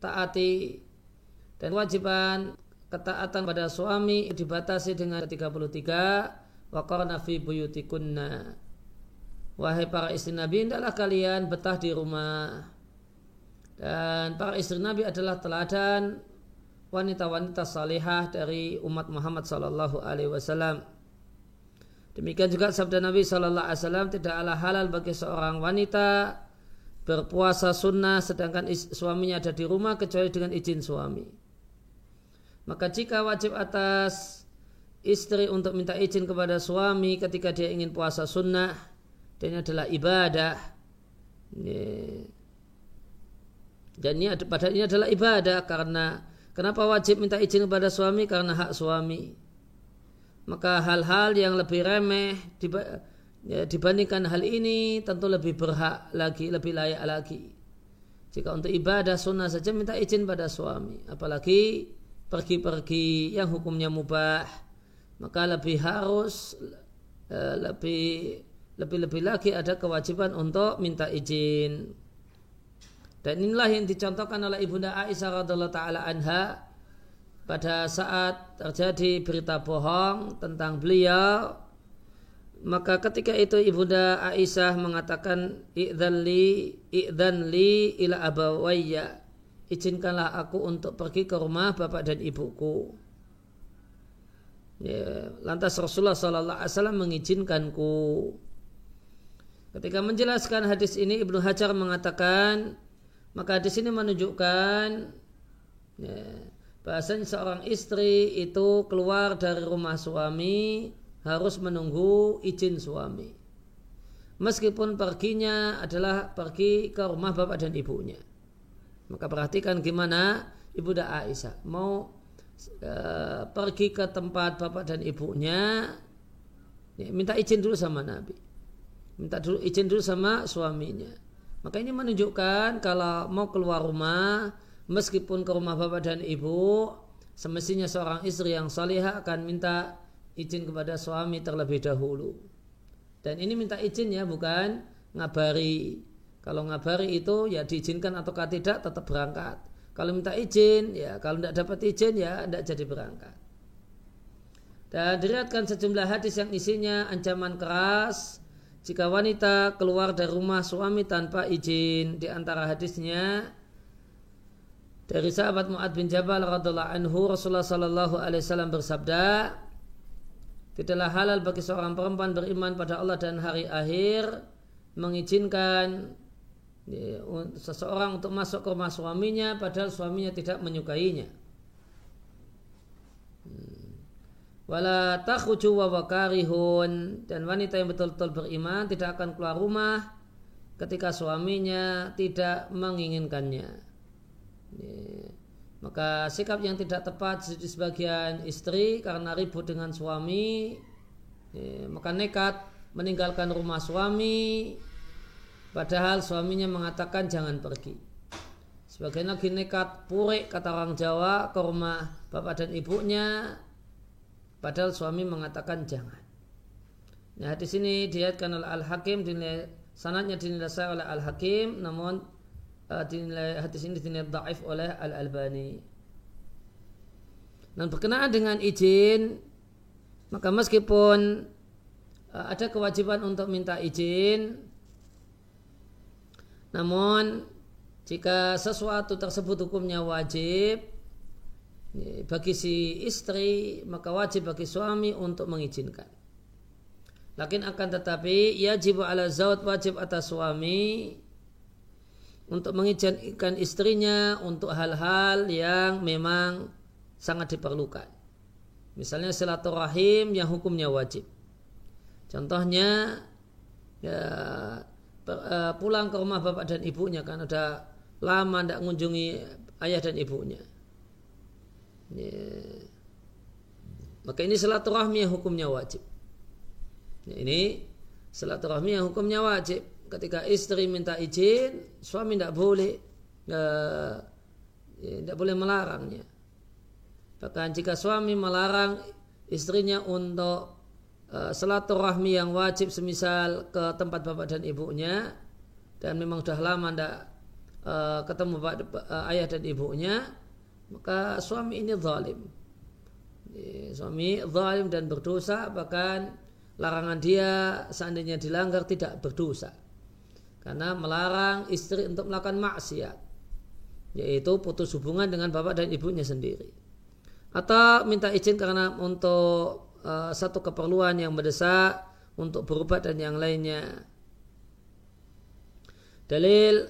taati dan kewajiban ketaatan pada suami dibatasi dengan 33 waqarna fi buyutikunna. Wahai para istri Nabi hendaklah kalian betah di rumah. Dan para istri Nabi adalah teladan wanita-wanita salihah dari umat Muhammad sallallahu alaihi wasallam. Demikian juga sabda Nabi sallallahu alaihi wasallam tidaklah halal bagi seorang wanita berpuasa sunnah sedangkan suaminya ada di rumah kecuali dengan izin suami. Maka jika wajib atas istri untuk minta izin kepada suami ketika dia ingin puasa sunnah dan ini adalah ibadah. Dan ini padahal ini adalah ibadah karena kenapa wajib minta izin kepada suami karena hak suami. Maka hal-hal yang lebih remeh ya, dibandingkan hal ini tentu lebih berhak lagi, lebih layak lagi. Jika untuk ibadah sunnah saja minta izin pada suami, apalagi pergi-pergi yang hukumnya mubah, maka lebih harus eh, lebih lebih-lebih lagi ada kewajiban untuk minta izin. Dan inilah yang dicontohkan oleh Ibunda Aisyah radhiallahu taala anha pada saat terjadi berita bohong tentang beliau maka ketika itu ibunda Aisyah mengatakan idzan li idzan li ila abawayya. Izinkanlah aku untuk pergi ke rumah bapak dan ibuku. Ya, lantas Rasulullah Wasallam mengizinkanku. Ketika menjelaskan hadis ini Ibnu Hajar mengatakan maka hadis ini menunjukkan ya, bahasanya seorang istri itu keluar dari rumah suami harus menunggu izin suami. Meskipun perginya adalah pergi ke rumah bapak dan ibunya. Maka perhatikan gimana ibu da Aisyah mau e, pergi ke tempat bapak dan ibunya ya, minta izin dulu sama Nabi. Minta dulu izin dulu sama suaminya. Maka ini menunjukkan kalau mau keluar rumah meskipun ke rumah bapak dan ibu semestinya seorang istri yang salihah akan minta izin kepada suami terlebih dahulu. Dan ini minta izin ya, bukan ngabari. Kalau ngabari itu ya diizinkan atau tidak tetap berangkat. Kalau minta izin ya, kalau tidak dapat izin ya tidak jadi berangkat. Dan diriatkan sejumlah hadis yang isinya ancaman keras jika wanita keluar dari rumah suami tanpa izin di antara hadisnya dari sahabat Muad bin Jabal radhiallahu anhu Rasulullah sallallahu alaihi wasallam bersabda Tidaklah halal bagi seorang perempuan beriman pada Allah dan hari akhir mengizinkan ya, seseorang untuk masuk ke rumah suaminya padahal suaminya tidak menyukainya. Hmm. Wala takhruju wa wakarihun dan wanita yang betul-betul beriman tidak akan keluar rumah ketika suaminya tidak menginginkannya. Maka sikap yang tidak tepat di sebagian istri karena ribut dengan suami, ya, maka nekat meninggalkan rumah suami, padahal suaminya mengatakan jangan pergi. Sebagian lagi nekat purik kata orang Jawa ke rumah bapak dan ibunya, padahal suami mengatakan jangan. Nah di sini diatkan oleh Al Hakim sanatnya dinilai oleh Al Hakim, namun dinilai hadis ini dinilai daif oleh Al Albani. Dan berkenaan dengan izin, maka meskipun uh, ada kewajiban untuk minta izin, namun jika sesuatu tersebut hukumnya wajib bagi si istri, maka wajib bagi suami untuk mengizinkan. Lakin akan tetapi yajib ala zaud wajib atas suami untuk mengizinkan istrinya untuk hal-hal yang memang sangat diperlukan. Misalnya silaturahim yang hukumnya wajib. Contohnya ya, e, pulang ke rumah bapak dan ibunya kan ada lama tidak mengunjungi ayah dan ibunya. Ya. Maka ini silaturahmi yang hukumnya wajib. Ya, ini silaturahmi yang hukumnya wajib ketika istri minta izin, suami tidak boleh tidak boleh melarangnya. Bahkan jika suami melarang istrinya untuk uh, silaturahmi yang wajib semisal ke tempat bapak dan ibunya dan memang sudah lama tidak uh, ketemu uh, ayah dan ibunya maka suami ini zalim suami zalim dan berdosa bahkan larangan dia seandainya dilanggar tidak berdosa karena melarang istri untuk melakukan maksiat yaitu putus hubungan dengan bapak dan ibunya sendiri. Atau minta izin karena untuk uh, satu keperluan yang mendesak untuk berobat dan yang lainnya. Dalil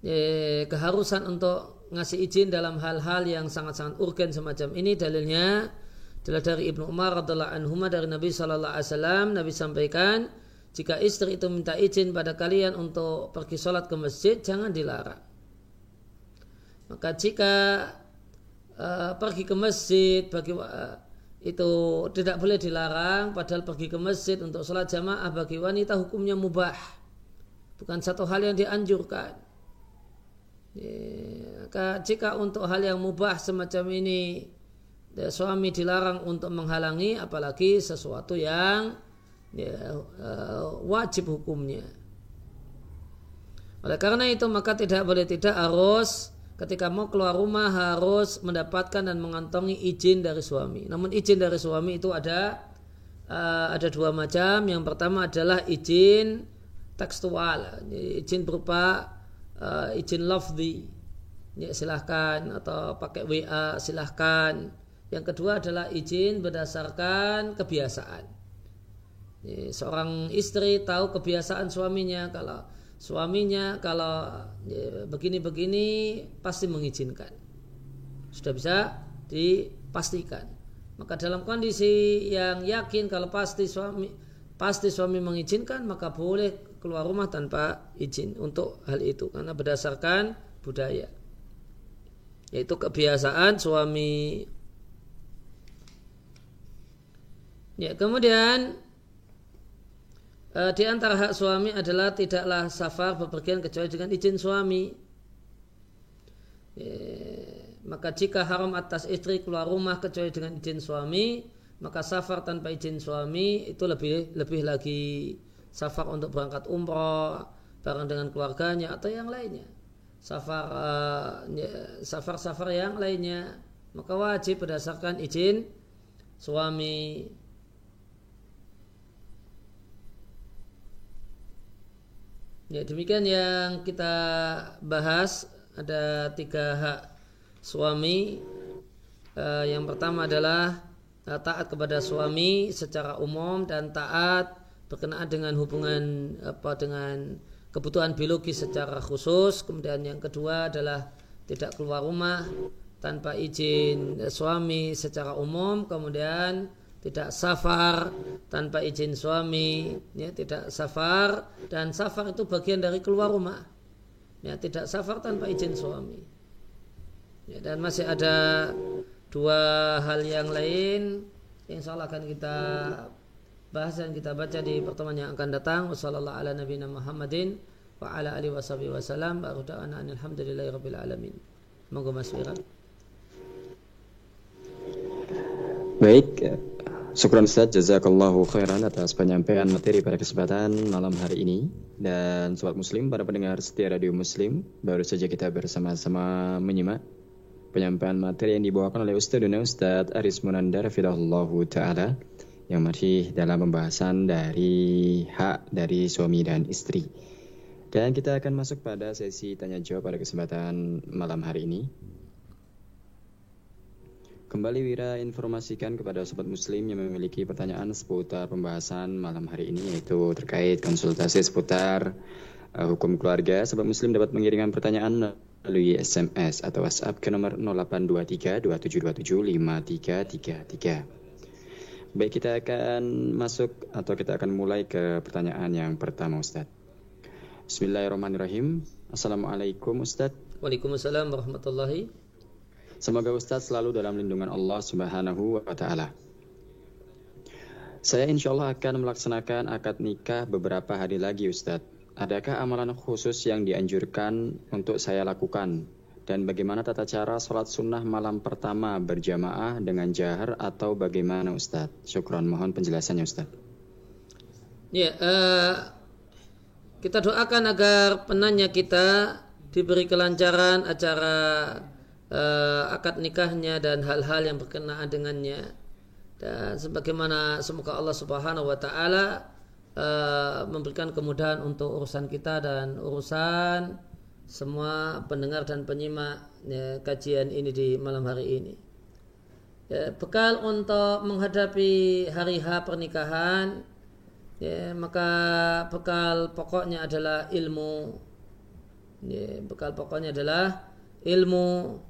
eh, keharusan untuk ngasih izin dalam hal-hal yang sangat-sangat urgen semacam ini dalilnya adalah dari Ibnu Umar radhiallahu anhu dari Nabi Shallallahu Alaihi Wasallam. Nabi sampaikan jika istri itu minta izin pada kalian untuk pergi sholat ke masjid jangan dilarang. Maka jika uh, pergi ke masjid bagi uh, itu tidak boleh dilarang padahal pergi ke masjid untuk sholat jamaah bagi wanita hukumnya mubah. Bukan satu hal yang dianjurkan. Maka jika untuk hal yang mubah semacam ini suami dilarang untuk menghalangi apalagi sesuatu yang ya, uh, wajib hukumnya. Oleh karena itu maka tidak boleh tidak harus ketika mau keluar rumah harus mendapatkan dan mengantongi izin dari suami. Namun izin dari suami itu ada uh, ada dua macam. Yang pertama adalah izin tekstual, izin berupa uh, izin lafzi. Ya, silahkan atau pakai WA silahkan yang kedua adalah izin berdasarkan kebiasaan. Seorang istri tahu kebiasaan suaminya kalau suaminya kalau begini-begini pasti mengizinkan. Sudah bisa dipastikan. Maka dalam kondisi yang yakin kalau pasti suami pasti suami mengizinkan maka boleh keluar rumah tanpa izin untuk hal itu karena berdasarkan budaya yaitu kebiasaan suami Ya, kemudian uh, di antara hak suami adalah tidaklah safar bepergian kecuali dengan izin suami. Maka jika haram atas istri keluar rumah kecuali dengan izin suami, maka safar tanpa izin suami itu lebih lebih lagi safar untuk berangkat umroh bareng dengan keluarganya atau yang lainnya. Safar uh, ya, safar-safar yang lainnya maka wajib berdasarkan izin suami Ya demikian yang kita bahas ada tiga hak suami. Uh, yang pertama adalah uh, taat kepada suami secara umum dan taat berkenaan dengan hubungan apa dengan kebutuhan biologis secara khusus. Kemudian yang kedua adalah tidak keluar rumah tanpa izin suami secara umum. Kemudian tidak safar tanpa izin suami, ya, tidak safar dan safar itu bagian dari keluar rumah. Ya, tidak safar tanpa izin suami. Ya, dan masih ada dua hal yang lain yang insya Allah akan kita bahas dan kita baca di pertemuan yang akan datang. Wassalamualaikum ala nabiyina Muhammadin wa ala alihi wasallam. Alhamdulillahi rabbil alamin. Moga Mas Baik, Syukran Ustaz, jazakallahu khairan atas penyampaian materi pada kesempatan malam hari ini. Dan sobat muslim, para pendengar setia radio muslim, baru saja kita bersama-sama menyimak penyampaian materi yang dibawakan oleh Ustaz Duna Ustaz Aris Munandar Fidahullahu Ta'ala yang masih dalam pembahasan dari hak dari suami dan istri. Dan kita akan masuk pada sesi tanya jawab pada kesempatan malam hari ini. Kembali Wira informasikan kepada sobat muslim yang memiliki pertanyaan seputar pembahasan malam hari ini yaitu terkait konsultasi seputar uh, hukum keluarga. Sobat muslim dapat mengirimkan pertanyaan melalui SMS atau WhatsApp ke nomor 0823 Baik, kita akan masuk atau kita akan mulai ke pertanyaan yang pertama Ustaz. Bismillahirrahmanirrahim. Assalamualaikum Ustaz. Waalaikumsalam warahmatullahi Semoga Ustadz selalu dalam lindungan Allah Subhanahu wa Ta'ala. Saya insya Allah akan melaksanakan akad nikah beberapa hari lagi Ustadz. Adakah amalan khusus yang dianjurkan untuk saya lakukan? Dan bagaimana tata cara sholat sunnah malam pertama berjamaah dengan jahar atau bagaimana Ustadz? Syukron, mohon penjelasannya Ustadz. Ya, uh, kita doakan agar penanya kita diberi kelancaran acara uh, akad nikahnya dan hal-hal yang berkenaan dengannya. Dan sebagaimana semoga Allah Subhanahu wa taala uh, memberikan kemudahan untuk urusan kita dan urusan semua pendengar dan penyimak ya, kajian ini di malam hari ini. Ya, bekal untuk menghadapi hari H pernikahan ya, maka bekal pokoknya adalah ilmu. Ya, bekal pokoknya adalah ilmu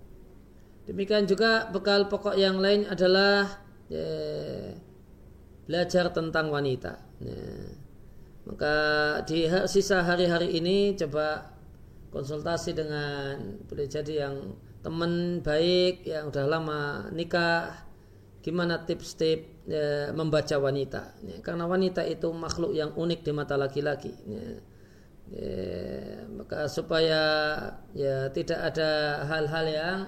demikian juga bekal pokok yang lain adalah ya, belajar tentang wanita ya. maka di sisa hari-hari ini coba konsultasi dengan boleh jadi yang teman baik yang udah lama nikah gimana tips-tips ya, membaca wanita ya, karena wanita itu makhluk yang unik di mata laki-laki ya. Ya, maka supaya ya tidak ada hal-hal yang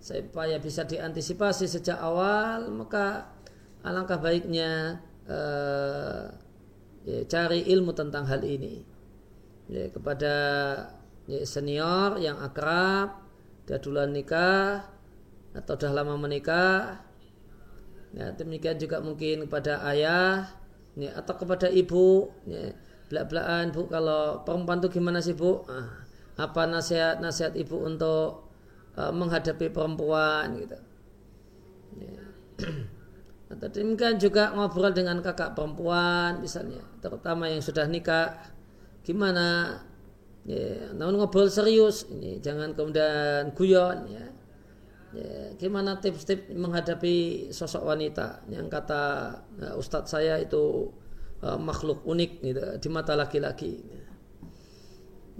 supaya bisa diantisipasi sejak awal maka alangkah baiknya uh, ya, cari ilmu tentang hal ini ya, kepada ya, senior yang akrab dia duluan nikah atau sudah lama menikah Ya, demikian juga mungkin kepada ayah ya, atau kepada ibu. Ya, belak-belakan bu kalau perempuan itu gimana sih bu? Ah, apa nasihat-nasihat ibu untuk uh, menghadapi perempuan gitu. Ya. Atau demikian juga ngobrol dengan kakak perempuan misalnya, terutama yang sudah nikah, gimana? Ya, namun ngobrol serius, ini jangan kemudian guyon ya ya, gimana tips-tips menghadapi sosok wanita yang kata ya, ustadz saya itu uh, makhluk unik gitu, di mata laki-laki ya.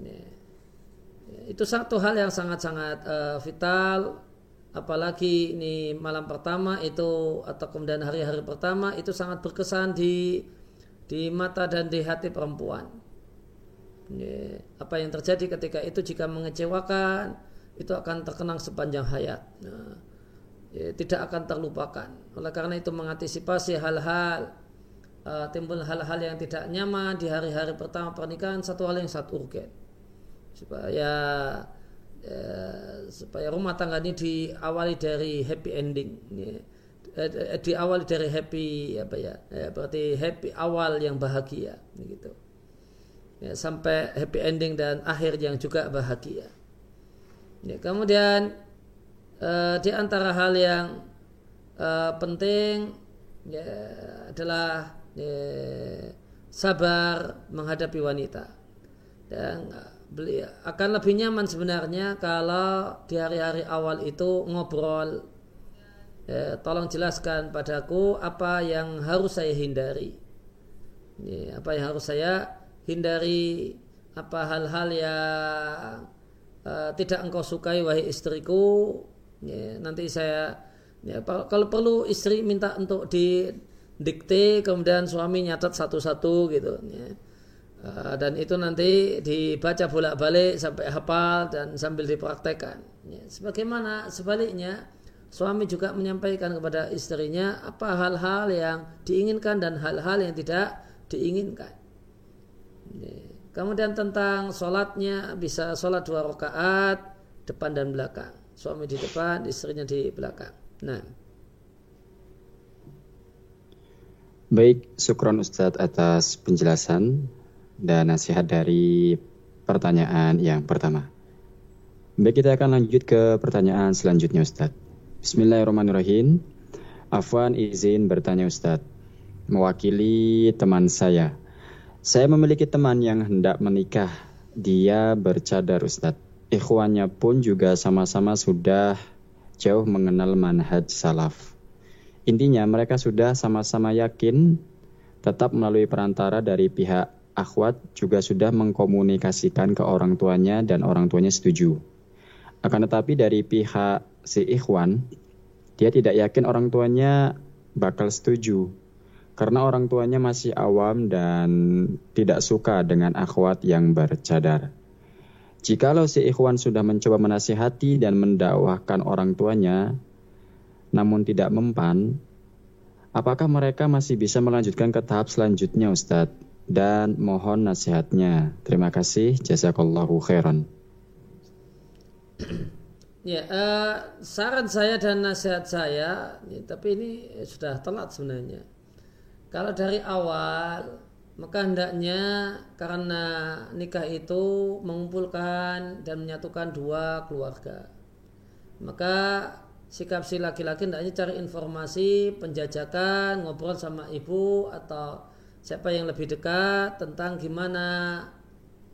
Ya. Itu satu hal yang sangat-sangat uh, vital apalagi ini malam pertama itu atau kemudian hari-hari pertama itu sangat berkesan di di mata dan di hati perempuan apa yang terjadi ketika itu jika mengecewakan itu akan terkenang sepanjang hayat. Nah, ya, tidak akan terlupakan. Oleh karena itu mengantisipasi hal-hal uh, timbul hal-hal yang tidak nyaman di hari-hari pertama pernikahan satu hal yang sangat urgen supaya ya, supaya rumah tangga ini diawali dari happy ending. Ya. Eh, diawali dari happy apa ya, ya berarti happy awal yang bahagia gitu ya, sampai happy ending dan akhir yang juga bahagia Ya, kemudian uh, di antara hal yang uh, penting ya, adalah ya, sabar menghadapi wanita dan beli akan lebih nyaman sebenarnya kalau di hari-hari awal itu ngobrol. Ya, tolong jelaskan padaku apa yang harus saya hindari. Ya, apa yang harus saya hindari apa hal-hal yang uh, tidak engkau sukai wahai istriku. Ya, nanti saya ya, kalau perlu istri minta untuk di dikte kemudian suami nyatat satu-satu gitu ya. Uh, dan itu nanti dibaca bolak-balik sampai hafal dan sambil dipraktekkan ya. sebagaimana sebaliknya suami juga menyampaikan kepada istrinya apa hal-hal yang diinginkan dan hal-hal yang tidak diinginkan ya. Kemudian tentang sholatnya bisa sholat dua rakaat depan dan belakang. Suami di depan, istrinya di belakang. Nah. Baik, syukron Ustadz atas penjelasan dan nasihat dari pertanyaan yang pertama. Baik, kita akan lanjut ke pertanyaan selanjutnya Ustadz. Bismillahirrahmanirrahim. Afwan izin bertanya Ustadz. Mewakili teman saya saya memiliki teman yang hendak menikah. Dia bercadar Ustadz. Ikhwannya pun juga sama-sama sudah jauh mengenal manhaj salaf. Intinya mereka sudah sama-sama yakin tetap melalui perantara dari pihak akhwat juga sudah mengkomunikasikan ke orang tuanya dan orang tuanya setuju. Akan tetapi dari pihak si ikhwan, dia tidak yakin orang tuanya bakal setuju karena orang tuanya masih awam dan tidak suka dengan akhwat yang bercadar. Jikalau si ikhwan sudah mencoba menasihati dan mendakwahkan orang tuanya, namun tidak mempan, apakah mereka masih bisa melanjutkan ke tahap selanjutnya Ustadz? Dan mohon nasihatnya. Terima kasih. Jazakallahu khairan. Ya, uh, saran saya dan nasihat saya, ya, tapi ini sudah telat sebenarnya. Kalau dari awal, maka hendaknya karena nikah itu mengumpulkan dan menyatukan dua keluarga. Maka sikap si laki-laki hendaknya cari informasi, penjajakan, ngobrol sama ibu atau siapa yang lebih dekat tentang gimana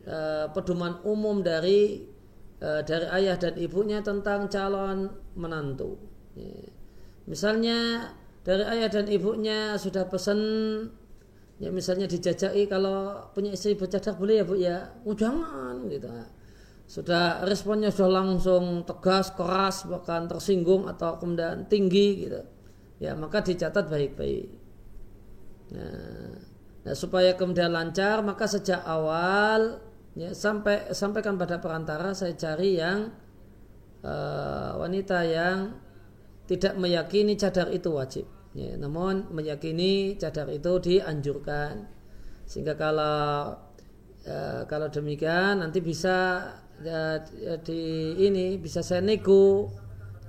uh, pedoman umum dari uh, dari ayah dan ibunya tentang calon menantu. Ya. Misalnya dari ayah dan ibunya sudah pesan ya misalnya dijajaki kalau punya istri bercadar boleh ya bu ya oh jangan gitu sudah responnya sudah langsung tegas keras bahkan tersinggung atau kemudian tinggi gitu ya maka dicatat baik-baik nah, nah supaya kemudian lancar maka sejak awal ya sampai sampaikan pada perantara saya cari yang uh, wanita yang tidak meyakini cadar itu wajib. Ya, namun meyakini cadar itu dianjurkan. Sehingga kalau uh, kalau demikian nanti bisa ya, ya, di ini bisa saya nego.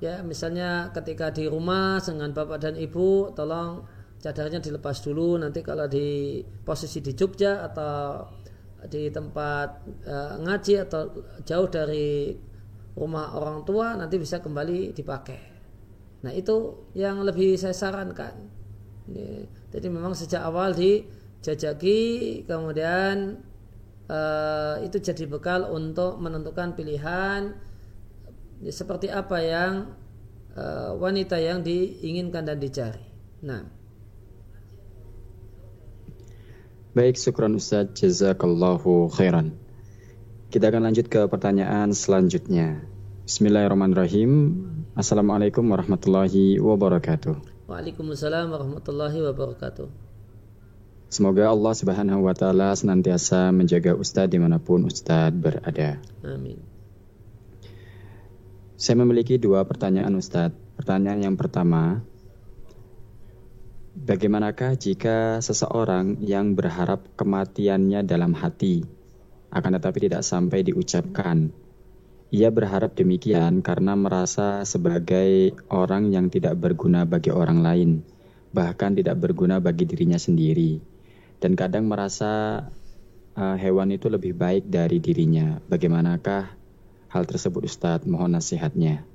Ya misalnya ketika di rumah dengan bapak dan ibu tolong cadarnya dilepas dulu nanti kalau di posisi di Jogja atau di tempat uh, ngaji atau jauh dari rumah orang tua nanti bisa kembali dipakai. Nah itu yang lebih saya sarankan. Jadi memang sejak awal dijajaki kemudian uh, itu jadi bekal untuk menentukan pilihan ya, seperti apa yang uh, wanita yang diinginkan dan dicari. Nah. Baik, syukran Ustaz, jazakallahu khairan. Kita akan lanjut ke pertanyaan selanjutnya. Bismillahirrahmanirrahim. Assalamualaikum warahmatullahi wabarakatuh. Waalaikumsalam warahmatullahi wabarakatuh. Semoga Allah Subhanahu wa taala senantiasa menjaga Ustadz di mana pun Ustadz berada. Amin. Saya memiliki dua pertanyaan Ustadz. Pertanyaan yang pertama, Bagaimanakah jika seseorang yang berharap kematiannya dalam hati, akan tetapi tidak sampai diucapkan? Ia berharap demikian karena merasa sebagai orang yang tidak berguna bagi orang lain, bahkan tidak berguna bagi dirinya sendiri, dan kadang merasa uh, hewan itu lebih baik dari dirinya. Bagaimanakah hal tersebut, Ustadz? Mohon nasihatnya.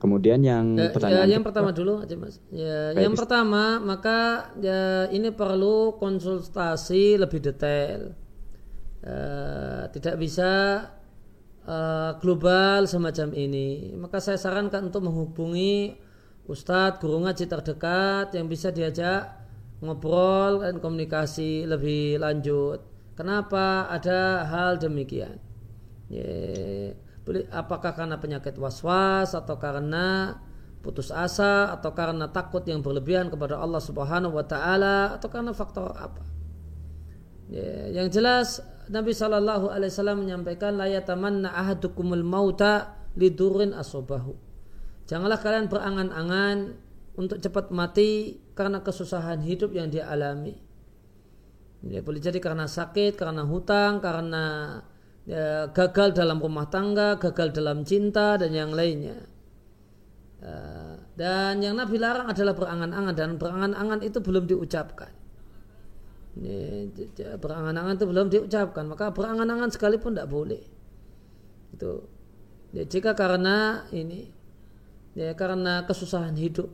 Kemudian yang ya, pertanyaan ya, yang pertama dulu aja mas. Ya, yang pertama maka ya ini perlu konsultasi lebih detail. Uh, tidak bisa uh, global semacam ini. Maka saya sarankan untuk menghubungi ustadz guru ngaji terdekat yang bisa diajak ngobrol dan komunikasi lebih lanjut. Kenapa ada hal demikian? Yeah apakah karena penyakit was-was atau karena putus asa atau karena takut yang berlebihan kepada Allah Subhanahu wa taala atau karena faktor apa. Ya, yang jelas Nabi Shallallahu alaihi wasallam menyampaikan la yatamanna ahadukumul mauta lidurin asobahu. Janganlah kalian berangan-angan untuk cepat mati karena kesusahan hidup yang dia alami. Ya, boleh jadi karena sakit, karena hutang, karena ya, gagal dalam rumah tangga, gagal dalam cinta dan yang lainnya. Ya, dan yang Nabi larang adalah berangan-angan dan berangan-angan itu belum diucapkan. Ini, berangan-angan itu belum diucapkan, maka berangan-angan sekalipun tidak boleh. Itu. Ya, jika karena ini, ya karena kesusahan hidup.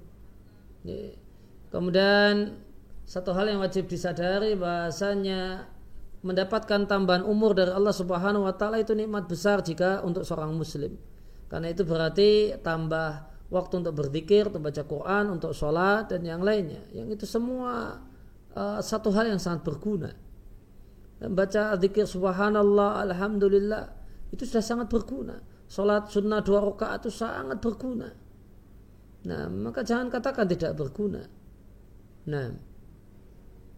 Ya. Kemudian satu hal yang wajib disadari bahasanya mendapatkan tambahan umur dari Allah Subhanahu wa taala itu nikmat besar jika untuk seorang muslim. Karena itu berarti tambah waktu untuk berzikir, untuk baca Quran, untuk sholat dan yang lainnya. Yang itu semua uh, satu hal yang sangat berguna. Dan baca zikir subhanallah, alhamdulillah itu sudah sangat berguna. Sholat sunnah dua rakaat itu sangat berguna. Nah, maka jangan katakan tidak berguna. Nah,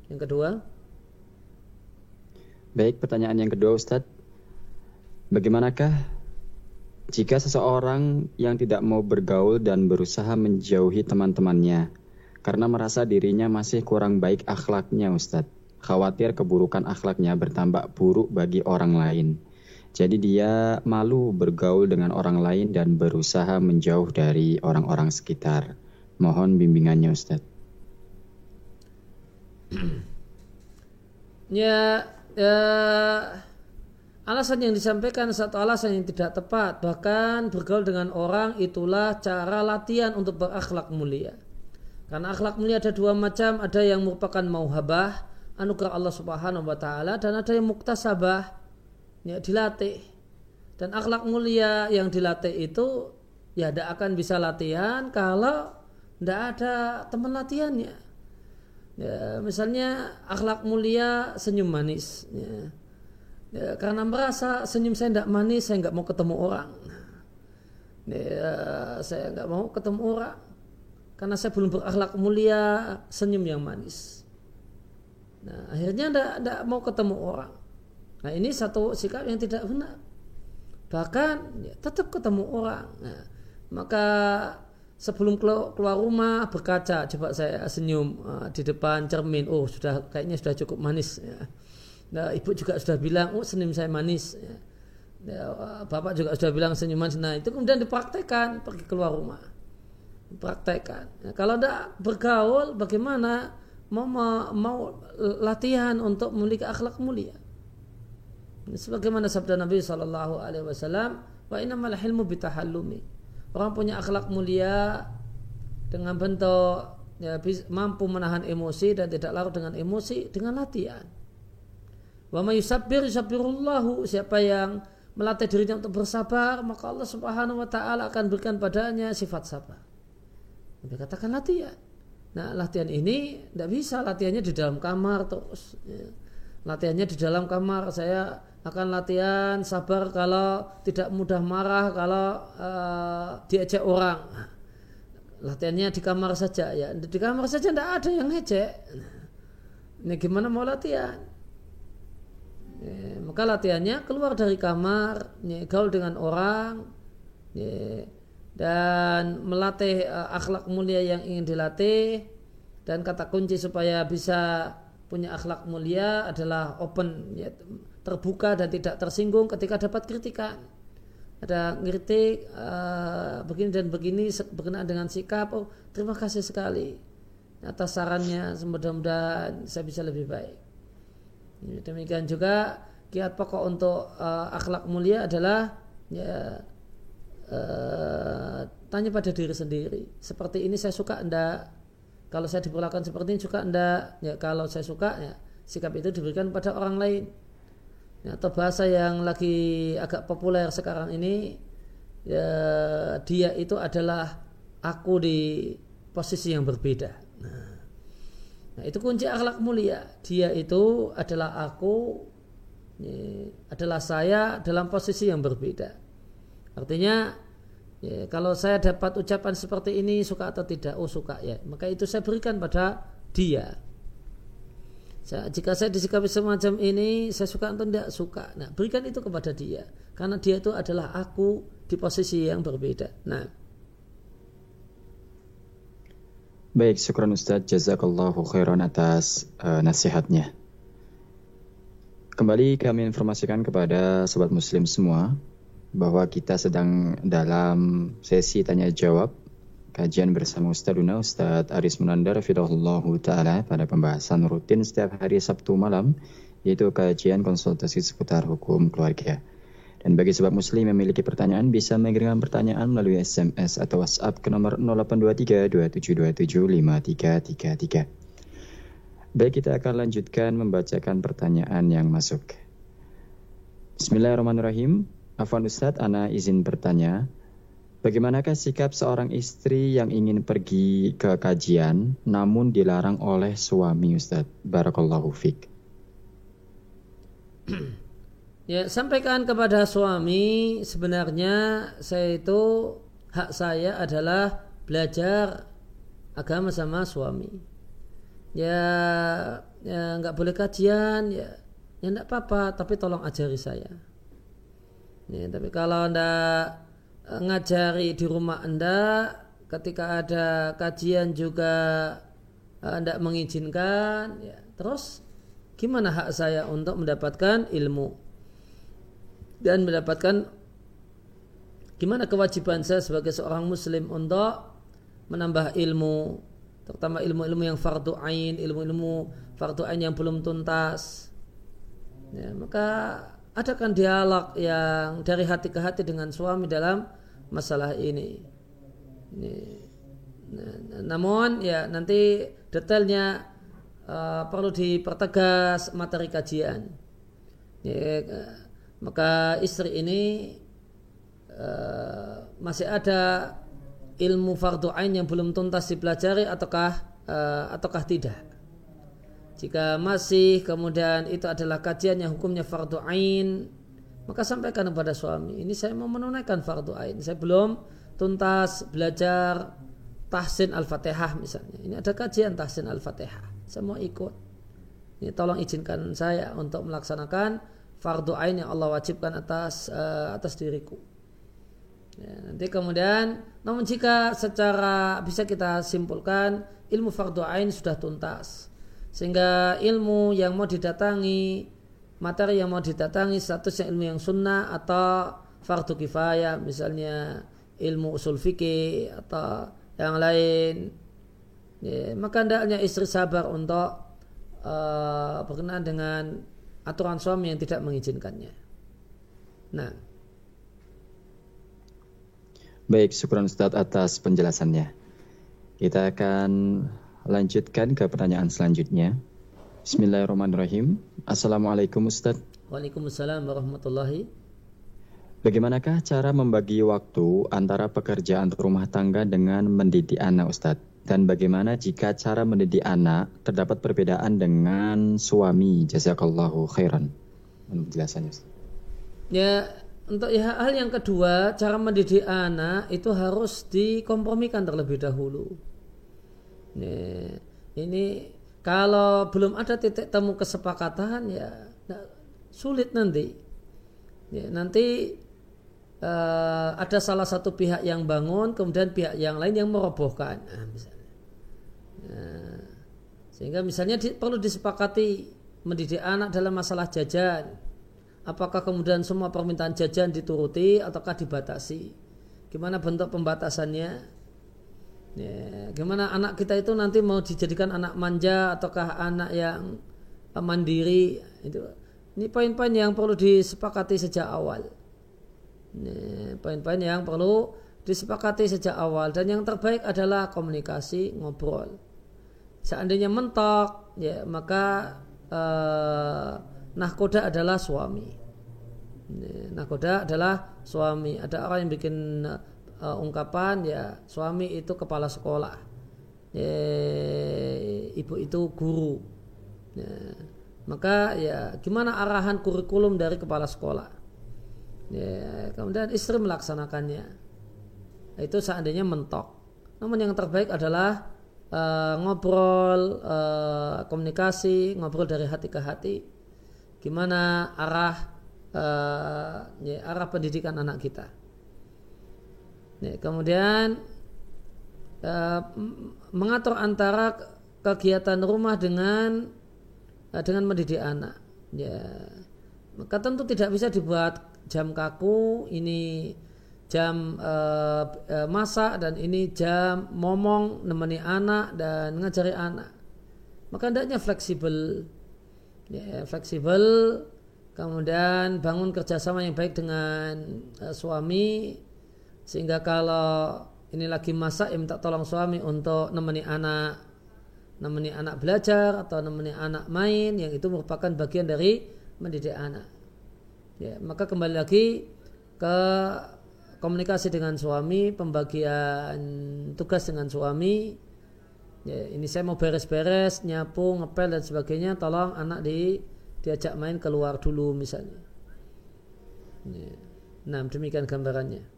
yang kedua, Baik, pertanyaan yang kedua Ustadz. Bagaimanakah jika seseorang yang tidak mau bergaul dan berusaha menjauhi teman-temannya karena merasa dirinya masih kurang baik akhlaknya Ustadz, khawatir keburukan akhlaknya bertambah buruk bagi orang lain. Jadi dia malu bergaul dengan orang lain dan berusaha menjauh dari orang-orang sekitar. Mohon bimbingannya Ustaz. ya, ya alasan yang disampaikan satu alasan yang tidak tepat. Bahkan bergaul dengan orang itulah cara latihan untuk berakhlak mulia. Karena akhlak mulia ada dua macam. Ada yang merupakan mauhabah anugerah Allah subhanahu wa ta'ala dan ada yang muktasabah ya dilatih. Dan akhlak mulia yang dilatih itu ya tidak akan bisa latihan kalau tidak ada teman latihannya ya, misalnya akhlak mulia senyum manis ya. Ya, karena merasa senyum saya tidak manis saya nggak mau ketemu orang ya, saya nggak mau ketemu orang karena saya belum berakhlak mulia senyum yang manis nah akhirnya tidak mau ketemu orang Nah ini satu sikap yang tidak benar. Bahkan ya, tetap ketemu orang. Nah, maka sebelum keluar rumah berkaca. Coba saya senyum uh, di depan cermin. Oh sudah kayaknya sudah cukup manis ya. nah, ibu juga sudah bilang oh senyum saya manis. Ya. Ya, bapak juga sudah bilang senyum manis. Nah itu kemudian dipraktekkan pergi keluar rumah. Praktekkan kalau tidak bergaul bagaimana mau mau latihan untuk memiliki akhlak mulia? Sebagaimana sabda Nabi Wasallam wa innamal hilmu bitahallumi orang punya akhlak mulia dengan bentuk ya, mampu menahan emosi dan tidak larut dengan emosi dengan latihan. Wa may yusabbir yusabbirullahu. Siapa yang melatih dirinya untuk bersabar maka Allah Subhanahu wa taala akan berikan padanya sifat sabar. Nabi katakan latihan. Nah latihan ini tidak bisa. Latihannya di dalam kamar terus ya. latihannya di dalam kamar. Saya akan latihan sabar kalau tidak mudah marah kalau uh, diajak orang. Latihannya di kamar saja ya. Di kamar saja tidak ada yang ngejek. Ini gimana mau latihan? Ya, maka latihannya keluar dari kamar ya, gaul dengan orang ya, dan melatih uh, akhlak mulia yang ingin dilatih. Dan kata kunci supaya bisa punya akhlak mulia adalah open ya, terbuka dan tidak tersinggung ketika dapat kritikan. Ada kritik uh, begini dan begini berkenaan dengan sikap. Oh, terima kasih sekali atas sarannya. Mudah-mudahan saya bisa lebih baik. Demikian juga kiat pokok untuk uh, akhlak mulia adalah ya uh, tanya pada diri sendiri. Seperti ini saya suka anda kalau saya diperlakukan seperti ini suka anda ya kalau saya suka ya sikap itu diberikan pada orang lain atau bahasa yang lagi agak populer sekarang ini ya, dia itu adalah aku di posisi yang berbeda. Nah, nah itu kunci akhlak mulia. Dia itu adalah aku ya, adalah saya dalam posisi yang berbeda. Artinya ya, kalau saya dapat ucapan seperti ini suka atau tidak? Oh suka ya. Maka itu saya berikan pada dia jika saya disikapi semacam ini, saya suka atau tidak suka. Nah, berikan itu kepada dia. Karena dia itu adalah aku di posisi yang berbeda. Nah. Baik, syukran Ustaz. Jazakallahu khairan atas uh, nasihatnya. Kembali kami informasikan kepada sobat muslim semua bahwa kita sedang dalam sesi tanya jawab kajian bersama Ustaduna Ustadz Aris Munandar Fidahullah Ta'ala pada pembahasan rutin setiap hari Sabtu malam yaitu kajian konsultasi seputar hukum keluarga. Dan bagi sebab muslim yang memiliki pertanyaan bisa mengirimkan pertanyaan melalui SMS atau WhatsApp ke nomor 0823 2727 Baik, kita akan lanjutkan membacakan pertanyaan yang masuk. Bismillahirrahmanirrahim. Afwan Ustadz, Ana izin bertanya. Bagaimanakah sikap seorang istri yang ingin pergi ke kajian namun dilarang oleh suami Ustaz? Barakallahu fiq. Ya, sampaikan kepada suami sebenarnya saya itu hak saya adalah belajar agama sama suami. Ya, ya nggak boleh kajian ya, ya nggak apa-apa, tapi tolong ajari saya. Ya, tapi kalau ndak ngajari di rumah Anda ketika ada kajian juga Anda mengizinkan ya. terus gimana hak saya untuk mendapatkan ilmu dan mendapatkan gimana kewajiban saya sebagai seorang muslim untuk menambah ilmu terutama ilmu-ilmu yang fardu ain, ilmu-ilmu fardu ain yang belum tuntas. Ya, maka adakan dialog yang dari hati ke hati dengan suami dalam masalah ini. ini. Nah, namun ya nanti detailnya uh, perlu dipertegas materi kajian. Ya, maka istri ini uh, masih ada ilmu fardu ain yang belum tuntas dipelajari ataukah uh, ataukah tidak. Jika masih kemudian itu adalah kajian yang hukumnya fardu ain, maka sampaikan kepada suami, ini saya mau menunaikan fardu ain. Saya belum tuntas belajar tahsin al-fatihah misalnya. Ini ada kajian tahsin al-fatihah. Saya mau ikut. Ini tolong izinkan saya untuk melaksanakan fardu ain yang Allah wajibkan atas uh, atas diriku. Ya, nanti kemudian, namun jika secara bisa kita simpulkan ilmu fardu ain sudah tuntas, sehingga ilmu yang mau didatangi, materi yang mau didatangi statusnya ilmu yang sunnah atau fardu kifayah, misalnya ilmu usul fikih atau yang lain, ya, maka hendaknya istri sabar untuk uh, berkenaan dengan aturan suami yang tidak mengizinkannya. Nah, Baik, syukur Ustaz atas penjelasannya. Kita akan lanjutkan ke pertanyaan selanjutnya. Bismillahirrahmanirrahim. Assalamualaikum Ustaz. Waalaikumsalam warahmatullahi Bagaimanakah cara membagi waktu antara pekerjaan rumah tangga dengan mendidik anak Ustadz? Dan bagaimana jika cara mendidik anak terdapat perbedaan dengan suami? Jazakallahu khairan. Penjelasannya Ustaz. Ya, untuk ya, hal yang kedua, cara mendidik anak itu harus dikompromikan terlebih dahulu. Ini, ini kalau belum ada titik temu kesepakatan ya sulit nanti. Ya, nanti uh, ada salah satu pihak yang bangun, kemudian pihak yang lain yang merobohkan. Nah, misalnya. Nah, sehingga misalnya di, perlu disepakati mendidik anak dalam masalah jajan apakah kemudian semua permintaan jajan dituruti ataukah dibatasi gimana bentuk pembatasannya ya, gimana anak kita itu nanti mau dijadikan anak manja ataukah anak yang mandiri itu ini poin-poin yang perlu disepakati sejak awal poin-poin yang perlu disepakati sejak awal dan yang terbaik adalah komunikasi ngobrol seandainya mentok ya maka uh, nahkoda adalah suami. Nahkoda adalah suami. Ada orang yang bikin uh, ungkapan ya suami itu kepala sekolah. Ya, ibu itu guru. Ya, maka ya gimana arahan kurikulum dari kepala sekolah. Ya, kemudian istri melaksanakannya. Itu seandainya mentok. Namun yang terbaik adalah uh, ngobrol, uh, komunikasi, ngobrol dari hati ke hati gimana arah uh, ya, arah pendidikan anak kita. Ya, kemudian uh, mengatur antara kegiatan rumah dengan uh, dengan mendidik anak. Ya, maka tentu tidak bisa dibuat jam kaku ini jam uh, uh, masak dan ini jam momong nemeni anak dan ngajari anak maka hendaknya fleksibel ya, fleksibel kemudian bangun kerjasama yang baik dengan suami sehingga kalau ini lagi masak ya minta tolong suami untuk nemeni anak nemeni anak belajar atau nemeni anak main yang itu merupakan bagian dari mendidik anak ya maka kembali lagi ke komunikasi dengan suami pembagian tugas dengan suami ya, ini saya mau beres-beres, nyapu, ngepel dan sebagainya, tolong anak di diajak main keluar dulu misalnya. Ya. Nah, demikian gambarannya.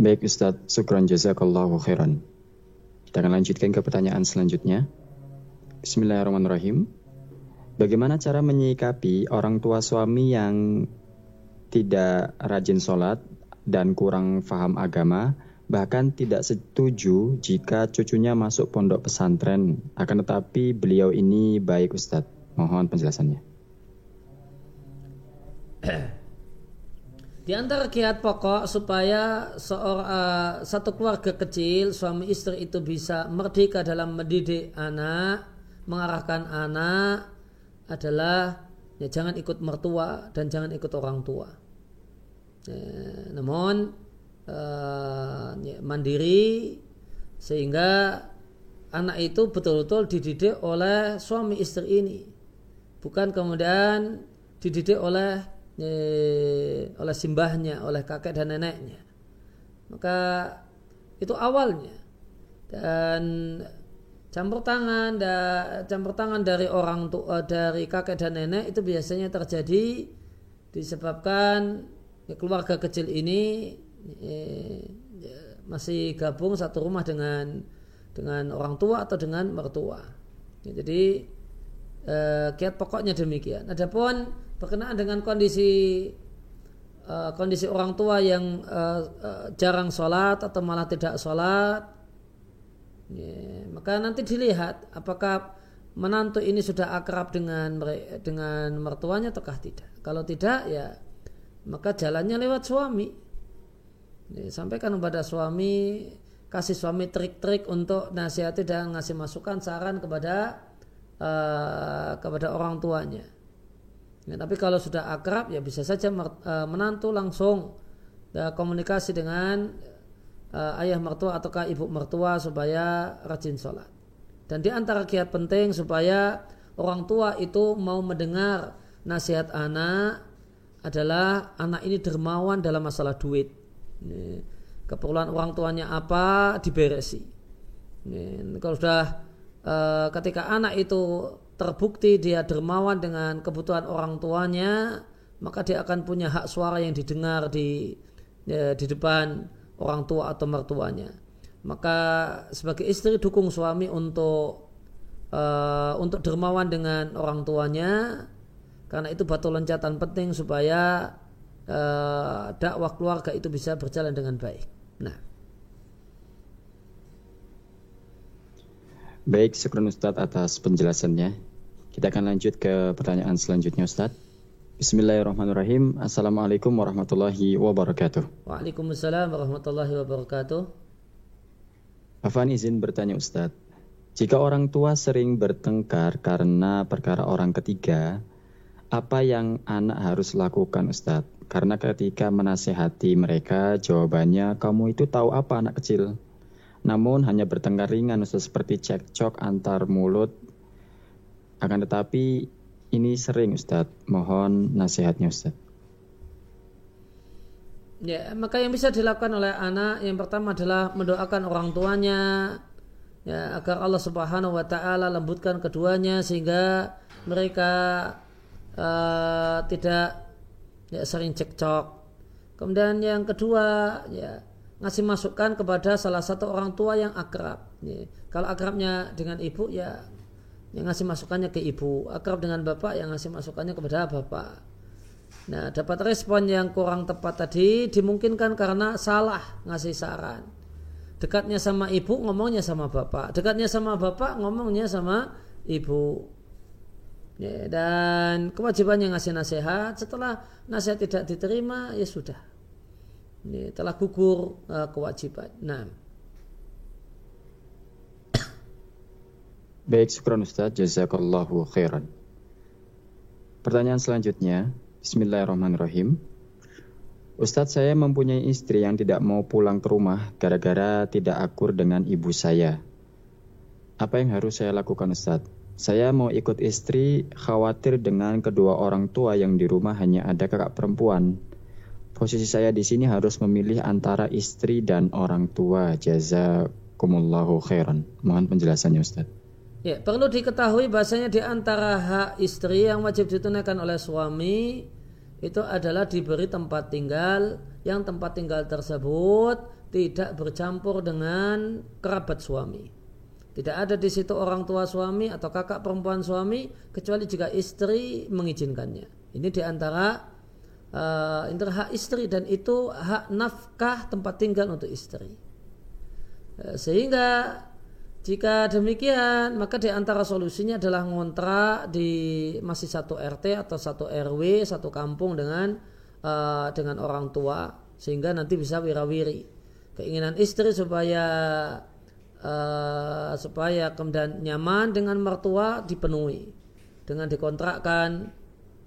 Baik Ustadz, syukran jazakallahu khairan. Kita akan lanjutkan ke pertanyaan selanjutnya. Bismillahirrahmanirrahim. Bagaimana cara menyikapi orang tua suami yang tidak rajin sholat dan kurang faham agama bahkan tidak setuju jika cucunya masuk pondok pesantren. Akan tetapi beliau ini baik Ustadz. Mohon penjelasannya. Di antara kiat pokok supaya seorang uh, satu keluarga kecil suami istri itu bisa merdeka dalam mendidik anak, mengarahkan anak adalah ya jangan ikut mertua dan jangan ikut orang tua. Ya, namun uh, ya, mandiri sehingga anak itu betul-betul dididik oleh suami istri ini, bukan kemudian dididik oleh oleh simbahnya, oleh kakek dan neneknya. Maka itu awalnya. Dan campur tangan dan campur tangan dari orang tua dari kakek dan nenek itu biasanya terjadi disebabkan ya, keluarga kecil ini ya, masih gabung satu rumah dengan dengan orang tua atau dengan mertua. Ya, jadi eh, kiat pokoknya demikian. Adapun berkenaan dengan kondisi uh, kondisi orang tua yang uh, uh, jarang sholat atau malah tidak sholat. Ya, maka nanti dilihat apakah menantu ini sudah akrab dengan dengan mertuanya ataukah tidak. Kalau tidak ya maka jalannya lewat suami. Ya, sampaikan kepada suami kasih suami trik-trik untuk nasihati dan ngasih masukan saran kepada uh, kepada orang tuanya Ya, tapi kalau sudah akrab ya bisa saja e, menantu langsung ya, komunikasi dengan uh, ayah mertua ataukah ibu mertua supaya rajin sholat. Dan di antara kiat penting supaya orang tua itu mau mendengar nasihat anak adalah anak ini dermawan dalam masalah duit. Keperluan orang tuanya apa diberesi. Kalau sudah uh, ketika anak itu terbukti dia dermawan dengan kebutuhan orang tuanya, maka dia akan punya hak suara yang didengar di ya, di depan orang tua atau mertuanya. Maka sebagai istri dukung suami untuk uh, untuk dermawan dengan orang tuanya, karena itu batu loncatan penting supaya uh, dakwah keluarga itu bisa berjalan dengan baik. Nah. Baik, syukur Ustadz atas penjelasannya. Kita akan lanjut ke pertanyaan selanjutnya Ustaz. Bismillahirrahmanirrahim. Assalamualaikum warahmatullahi wabarakatuh. Waalaikumsalam warahmatullahi wabarakatuh. Afan izin bertanya Ustadz. Jika orang tua sering bertengkar karena perkara orang ketiga, apa yang anak harus lakukan Ustadz? Karena ketika menasehati mereka, jawabannya kamu itu tahu apa anak kecil. Namun hanya bertengkar ringan Ustadz seperti cekcok antar mulut akan tetapi ini sering Ustadz. Mohon nasihatnya Ustadz. Ya, maka yang bisa dilakukan oleh anak yang pertama adalah mendoakan orang tuanya ya agar Allah Subhanahu wa taala lembutkan keduanya sehingga mereka uh, tidak ya sering cekcok. Kemudian yang kedua ya ngasih masukan kepada salah satu orang tua yang akrab. Ya, kalau akrabnya dengan ibu ya yang ngasih masukannya ke ibu. Akrab dengan bapak yang ngasih masukannya kepada bapak. Nah dapat respon yang kurang tepat tadi dimungkinkan karena salah ngasih saran. Dekatnya sama ibu ngomongnya sama bapak. Dekatnya sama bapak ngomongnya sama ibu. Ya, dan kewajibannya ngasih nasihat. Setelah nasihat tidak diterima ya sudah. Ini telah gugur uh, kewajiban. Nah Baik, syukran Ustaz. Jazakallahu khairan. Pertanyaan selanjutnya. Bismillahirrahmanirrahim. Ustadz saya mempunyai istri yang tidak mau pulang ke rumah gara-gara tidak akur dengan ibu saya. Apa yang harus saya lakukan Ustadz? Saya mau ikut istri khawatir dengan kedua orang tua yang di rumah hanya ada kakak perempuan. Posisi saya di sini harus memilih antara istri dan orang tua. Jazakumullahu khairan. Mohon penjelasannya Ustadz. Ya, perlu diketahui bahasanya di antara hak istri yang wajib ditunaikan oleh suami itu adalah diberi tempat tinggal yang tempat tinggal tersebut tidak bercampur dengan kerabat suami. Tidak ada di situ orang tua suami atau kakak perempuan suami kecuali jika istri mengizinkannya. Ini di antara uh, hak istri dan itu hak nafkah tempat tinggal untuk istri. Uh, sehingga Jika demikian, maka di antara solusinya adalah ngontrak di masih satu RT atau satu RW, satu kampung dengan uh, dengan orang tua sehingga nanti bisa wirawiri. Keinginan istri supaya uh, supaya kemudian nyaman dengan mertua dipenuhi dengan dikontrakkan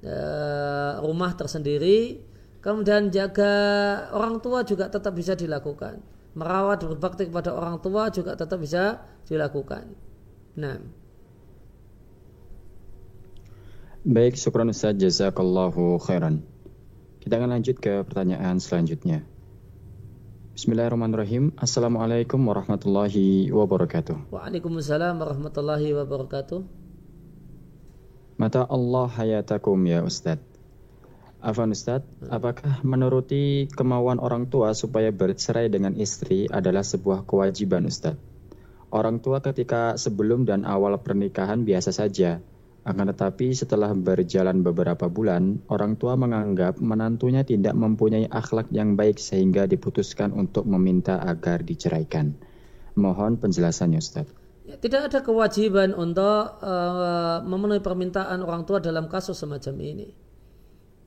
uh, rumah tersendiri, kemudian jaga orang tua juga tetap bisa dilakukan merawat berbakti kepada orang tua juga tetap bisa dilakukan. Nah. Baik, syukran Ustaz, jazakallahu khairan. Kita akan lanjut ke pertanyaan selanjutnya. Bismillahirrahmanirrahim. Assalamualaikum warahmatullahi wabarakatuh. Waalaikumsalam warahmatullahi wabarakatuh. Mata Allah hayatakum ya Ustadz. Afan Ustadz, apakah menuruti kemauan orang tua supaya bercerai dengan istri adalah sebuah kewajiban Ustadz? Orang tua ketika sebelum dan awal pernikahan biasa saja, akan tetapi setelah berjalan beberapa bulan, orang tua menganggap menantunya tidak mempunyai akhlak yang baik sehingga diputuskan untuk meminta agar diceraikan. Mohon penjelasannya Ustadz. Ya, tidak ada kewajiban untuk uh, memenuhi permintaan orang tua dalam kasus semacam ini.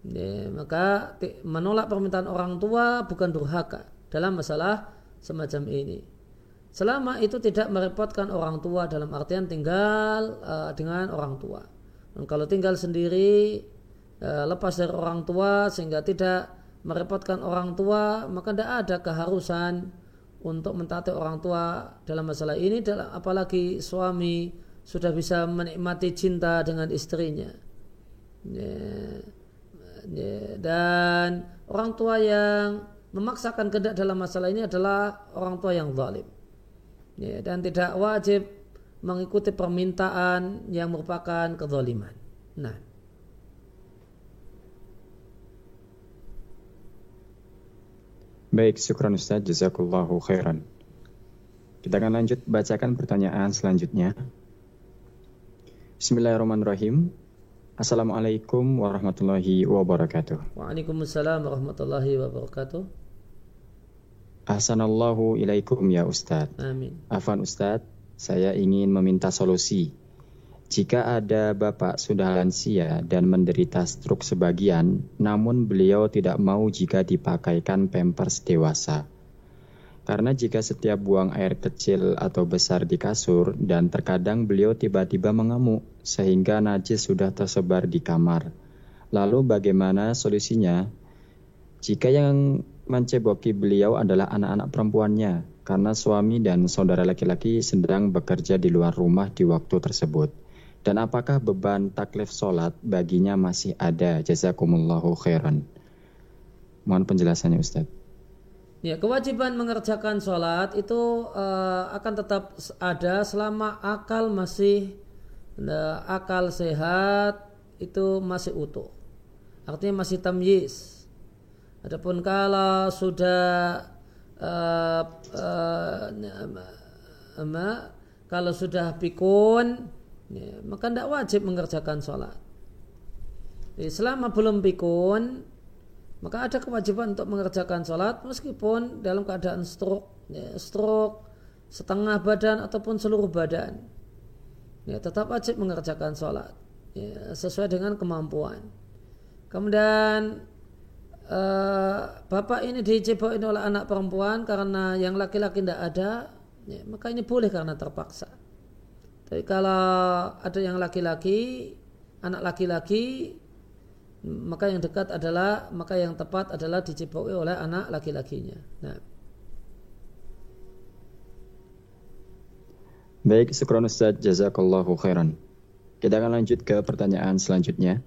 Ya, maka menolak permintaan orang tua bukan durhaka dalam masalah semacam ini. Selama itu tidak merepotkan orang tua dalam artian tinggal uh, dengan orang tua. Dan kalau tinggal sendiri uh, lepas dari orang tua sehingga tidak merepotkan orang tua, maka tidak ada keharusan untuk mentaati orang tua dalam masalah ini apalagi suami sudah bisa menikmati cinta dengan istrinya. Ya dan orang tua yang memaksakan kehendak dalam masalah ini adalah orang tua yang zalim ya, dan tidak wajib mengikuti permintaan yang merupakan kezaliman. Nah, Baik, syukran Ustaz, jazakullahu khairan. Kita akan lanjut bacakan pertanyaan selanjutnya. Bismillahirrahmanirrahim. Assalamualaikum warahmatullahi wabarakatuh. Waalaikumsalam warahmatullahi wabarakatuh. Ahsanallahu ilaikum ya Ustadz. Amin. Afan Ustadz, saya ingin meminta solusi. Jika ada bapak sudah lansia dan menderita stroke sebagian, namun beliau tidak mau jika dipakaikan pampers dewasa. Karena jika setiap buang air kecil atau besar di kasur dan terkadang beliau tiba-tiba mengamuk sehingga najis sudah tersebar di kamar. Lalu bagaimana solusinya? Jika yang menceboki beliau adalah anak-anak perempuannya karena suami dan saudara laki-laki sedang bekerja di luar rumah di waktu tersebut. Dan apakah beban taklif sholat baginya masih ada? Jazakumullahu khairan. Mohon penjelasannya Ustadz. Ya, kewajiban mengerjakan sholat itu uh, akan tetap ada selama akal masih uh, akal sehat itu masih utuh. Artinya masih tamyiz. Adapun kalau sudah uh, uh, kalau sudah pikun ya, maka tidak wajib mengerjakan sholat. Jadi, selama belum pikun maka ada kewajiban untuk mengerjakan sholat meskipun dalam keadaan stroke, ya, stroke setengah badan ataupun seluruh badan. Ya, tetap wajib mengerjakan sholat ya, sesuai dengan kemampuan. Kemudian uh, bapak ini dicebokin oleh anak perempuan karena yang laki-laki tidak ada, ya, maka ini boleh karena terpaksa. Tapi kalau ada yang laki-laki, anak laki-laki maka yang dekat adalah maka yang tepat adalah dicipoi oleh anak laki-lakinya. Nah. Baik, syukran Ustaz, jazakallahu khairan. Kita akan lanjut ke pertanyaan selanjutnya.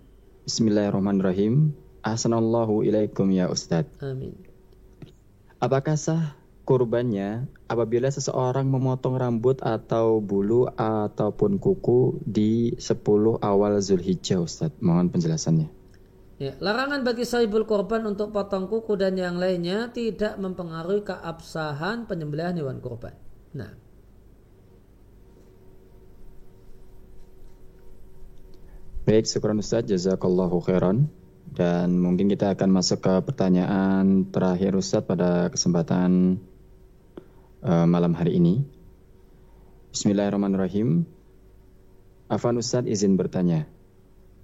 Bismillahirrahmanirrahim. Ahsanallahu ilaikum ya Ustaz. Amin. Apakah sah kurbannya apabila seseorang memotong rambut atau bulu ataupun kuku di 10 awal Zulhijjah Ustaz? Mohon penjelasannya. Ya, larangan bagi sahibul korban untuk potong kuku dan yang lainnya tidak mempengaruhi keabsahan penyembelihan hewan korban. Nah. Baik, syukur Ustaz, jazakallahu khairan. Dan mungkin kita akan masuk ke pertanyaan terakhir Ustaz pada kesempatan uh, malam hari ini. Bismillahirrahmanirrahim. Afan Ustadz izin bertanya.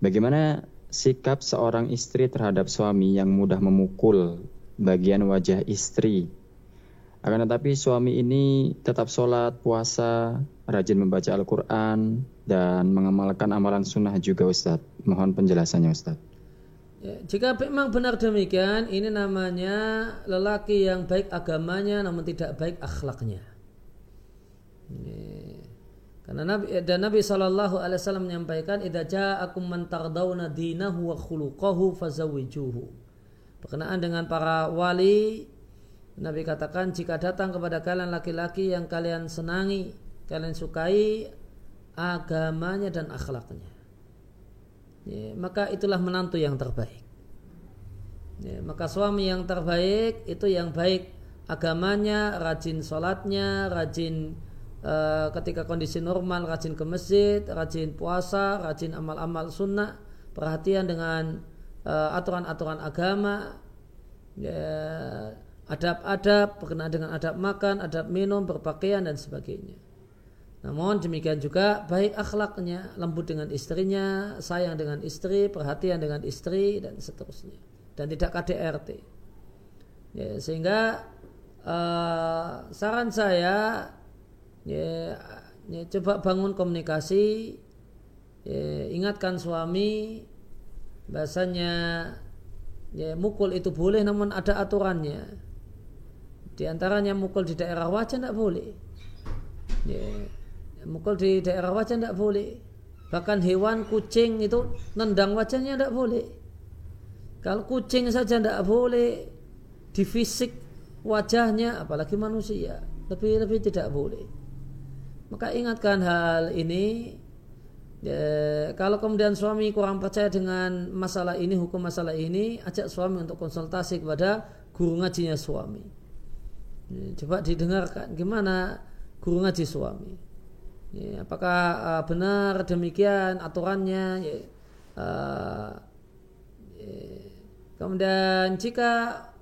Bagaimana sikap seorang istri terhadap suami yang mudah memukul bagian wajah istri? Akan tetapi suami ini tetap sholat, puasa, rajin membaca Al-Quran, dan mengamalkan amalan sunnah juga Ustadz. Mohon penjelasannya Ustadz. Ya, jika memang benar demikian, ini namanya lelaki yang baik agamanya namun tidak baik akhlaknya. Ini. Karena Nabi dan Nabi Shallallahu Alaihi Wasallam menyampaikan, "Idza ja'akum man tardawna dinahu wa khuluquhu fazawijuhu." Berkenaan dengan para wali, Nabi katakan, jika datang kepada kalian laki-laki yang kalian senangi, kalian sukai agamanya dan akhlaknya ya, maka itulah menantu yang terbaik. Ya, maka suami yang terbaik itu yang baik agamanya, rajin sholatnya, rajin uh, ketika kondisi normal, rajin ke masjid, rajin puasa, rajin amal-amal sunnah, perhatian dengan uh, aturan-aturan agama, ya, adab-adab berkenaan dengan adab makan, adab minum, berpakaian dan sebagainya. Namun demikian juga baik akhlaknya, lembut dengan istrinya, sayang dengan istri, perhatian dengan istri dan seterusnya. Dan tidak KDRT. Ya, sehingga uh, saran saya ya, ya, coba bangun komunikasi, ya, ingatkan suami bahasanya ya, mukul itu boleh namun ada aturannya. Di antaranya mukul di daerah wajah tidak boleh. Ya, mukul di daerah wajah tidak boleh bahkan hewan kucing itu nendang wajahnya tidak boleh kalau kucing saja tidak boleh di fisik wajahnya apalagi manusia lebih lebih tidak boleh maka ingatkan hal ini ya, kalau kemudian suami kurang percaya dengan masalah ini hukum masalah ini ajak suami untuk konsultasi kepada guru ngajinya suami ya, coba didengarkan gimana guru ngaji suami Ya, apakah uh, benar demikian aturannya? Ya, uh, ya. Kemudian jika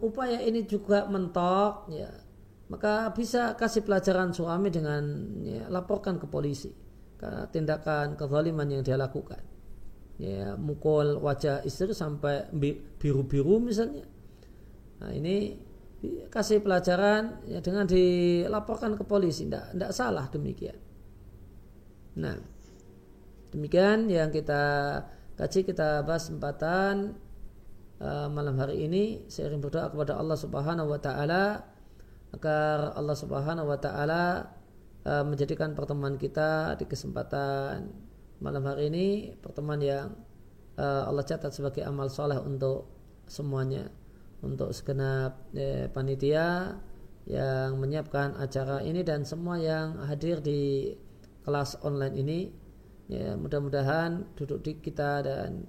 upaya ini juga mentok, ya, maka bisa kasih pelajaran suami dengan ya, laporkan ke polisi tindakan kezaliman yang dia lakukan. Ya, mukul wajah istri sampai biru-biru misalnya. Nah, ini kasih pelajaran ya dengan dilaporkan ke polisi, tidak salah demikian. Nah, demikian yang kita kaji kita bahas sempatan uh, malam hari ini. Saya ingin berdoa kepada Allah Subhanahu wa taala agar Allah Subhanahu wa taala uh, menjadikan pertemuan kita di kesempatan malam hari ini pertemuan yang uh, Allah catat sebagai amal soleh untuk semuanya. Untuk segenap eh, panitia yang menyiapkan acara ini dan semua yang hadir di kelas online ini. Ya mudah-mudahan duduk di kita dan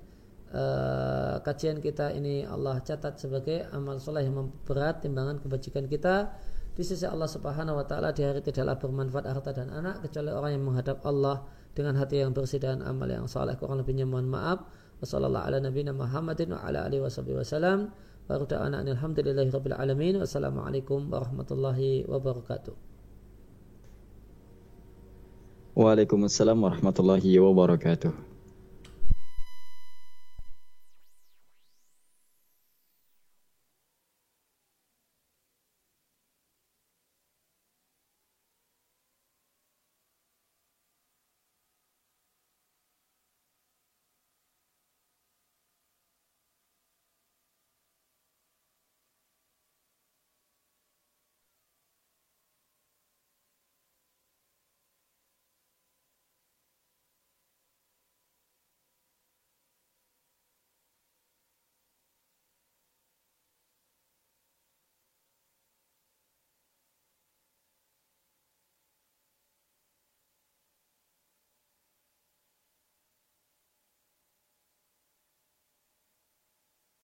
uh, kajian kita ini Allah catat sebagai amal soleh yang berat timbangan kebajikan kita di sisi Allah Subhanahu wa taala di hari tidaklah bermanfaat harta dan anak kecuali orang yang menghadap Allah dengan hati yang bersih dan amal yang saleh. Kurang lebihnya mohon maaf. Wassalamualaikum warahmatullahi wabarakatuh. Waalaikumsalam warahmatullahi wabarakatuh.